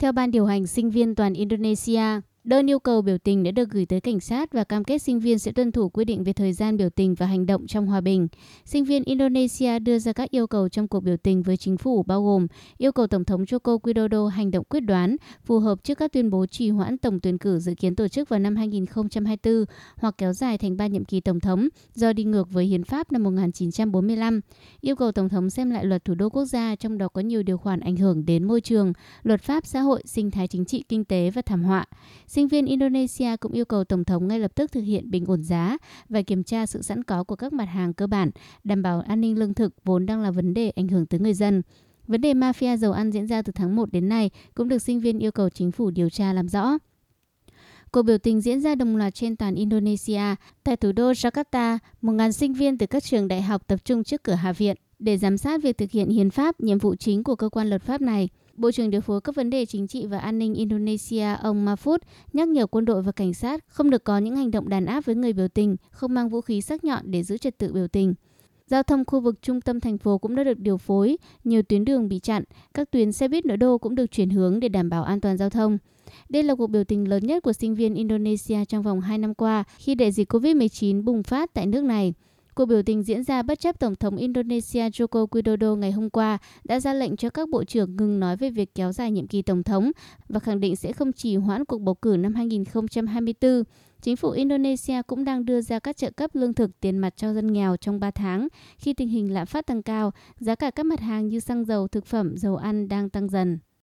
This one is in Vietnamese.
Theo ban điều hành sinh viên toàn Indonesia, Đơn yêu cầu biểu tình đã được gửi tới cảnh sát và cam kết sinh viên sẽ tuân thủ quy định về thời gian biểu tình và hành động trong hòa bình. Sinh viên Indonesia đưa ra các yêu cầu trong cuộc biểu tình với chính phủ bao gồm yêu cầu Tổng thống Joko Widodo hành động quyết đoán, phù hợp trước các tuyên bố trì hoãn tổng tuyển cử dự kiến tổ chức vào năm 2024 hoặc kéo dài thành ba nhiệm kỳ Tổng thống do đi ngược với Hiến pháp năm 1945, yêu cầu Tổng thống xem lại luật thủ đô quốc gia trong đó có nhiều điều khoản ảnh hưởng đến môi trường, luật pháp xã hội, sinh thái chính trị, kinh tế và thảm họa Sinh viên Indonesia cũng yêu cầu Tổng thống ngay lập tức thực hiện bình ổn giá và kiểm tra sự sẵn có của các mặt hàng cơ bản, đảm bảo an ninh lương thực vốn đang là vấn đề ảnh hưởng tới người dân. Vấn đề mafia dầu ăn diễn ra từ tháng 1 đến nay cũng được sinh viên yêu cầu chính phủ điều tra làm rõ. Cuộc biểu tình diễn ra đồng loạt trên toàn Indonesia. Tại thủ đô Jakarta, 1.000 sinh viên từ các trường đại học tập trung trước cửa Hạ viện để giám sát việc thực hiện hiến pháp, nhiệm vụ chính của cơ quan luật pháp này. Bộ trưởng điều phối các vấn đề chính trị và an ninh Indonesia ông Mahfud nhắc nhở quân đội và cảnh sát không được có những hành động đàn áp với người biểu tình, không mang vũ khí sắc nhọn để giữ trật tự biểu tình. Giao thông khu vực trung tâm thành phố cũng đã được điều phối, nhiều tuyến đường bị chặn, các tuyến xe buýt nội đô cũng được chuyển hướng để đảm bảo an toàn giao thông. Đây là cuộc biểu tình lớn nhất của sinh viên Indonesia trong vòng 2 năm qua khi đại dịch COVID-19 bùng phát tại nước này. Cuộc biểu tình diễn ra bất chấp Tổng thống Indonesia Joko Widodo ngày hôm qua đã ra lệnh cho các bộ trưởng ngừng nói về việc kéo dài nhiệm kỳ Tổng thống và khẳng định sẽ không trì hoãn cuộc bầu cử năm 2024. Chính phủ Indonesia cũng đang đưa ra các trợ cấp lương thực tiền mặt cho dân nghèo trong 3 tháng khi tình hình lạm phát tăng cao, giá cả các mặt hàng như xăng dầu, thực phẩm, dầu ăn đang tăng dần.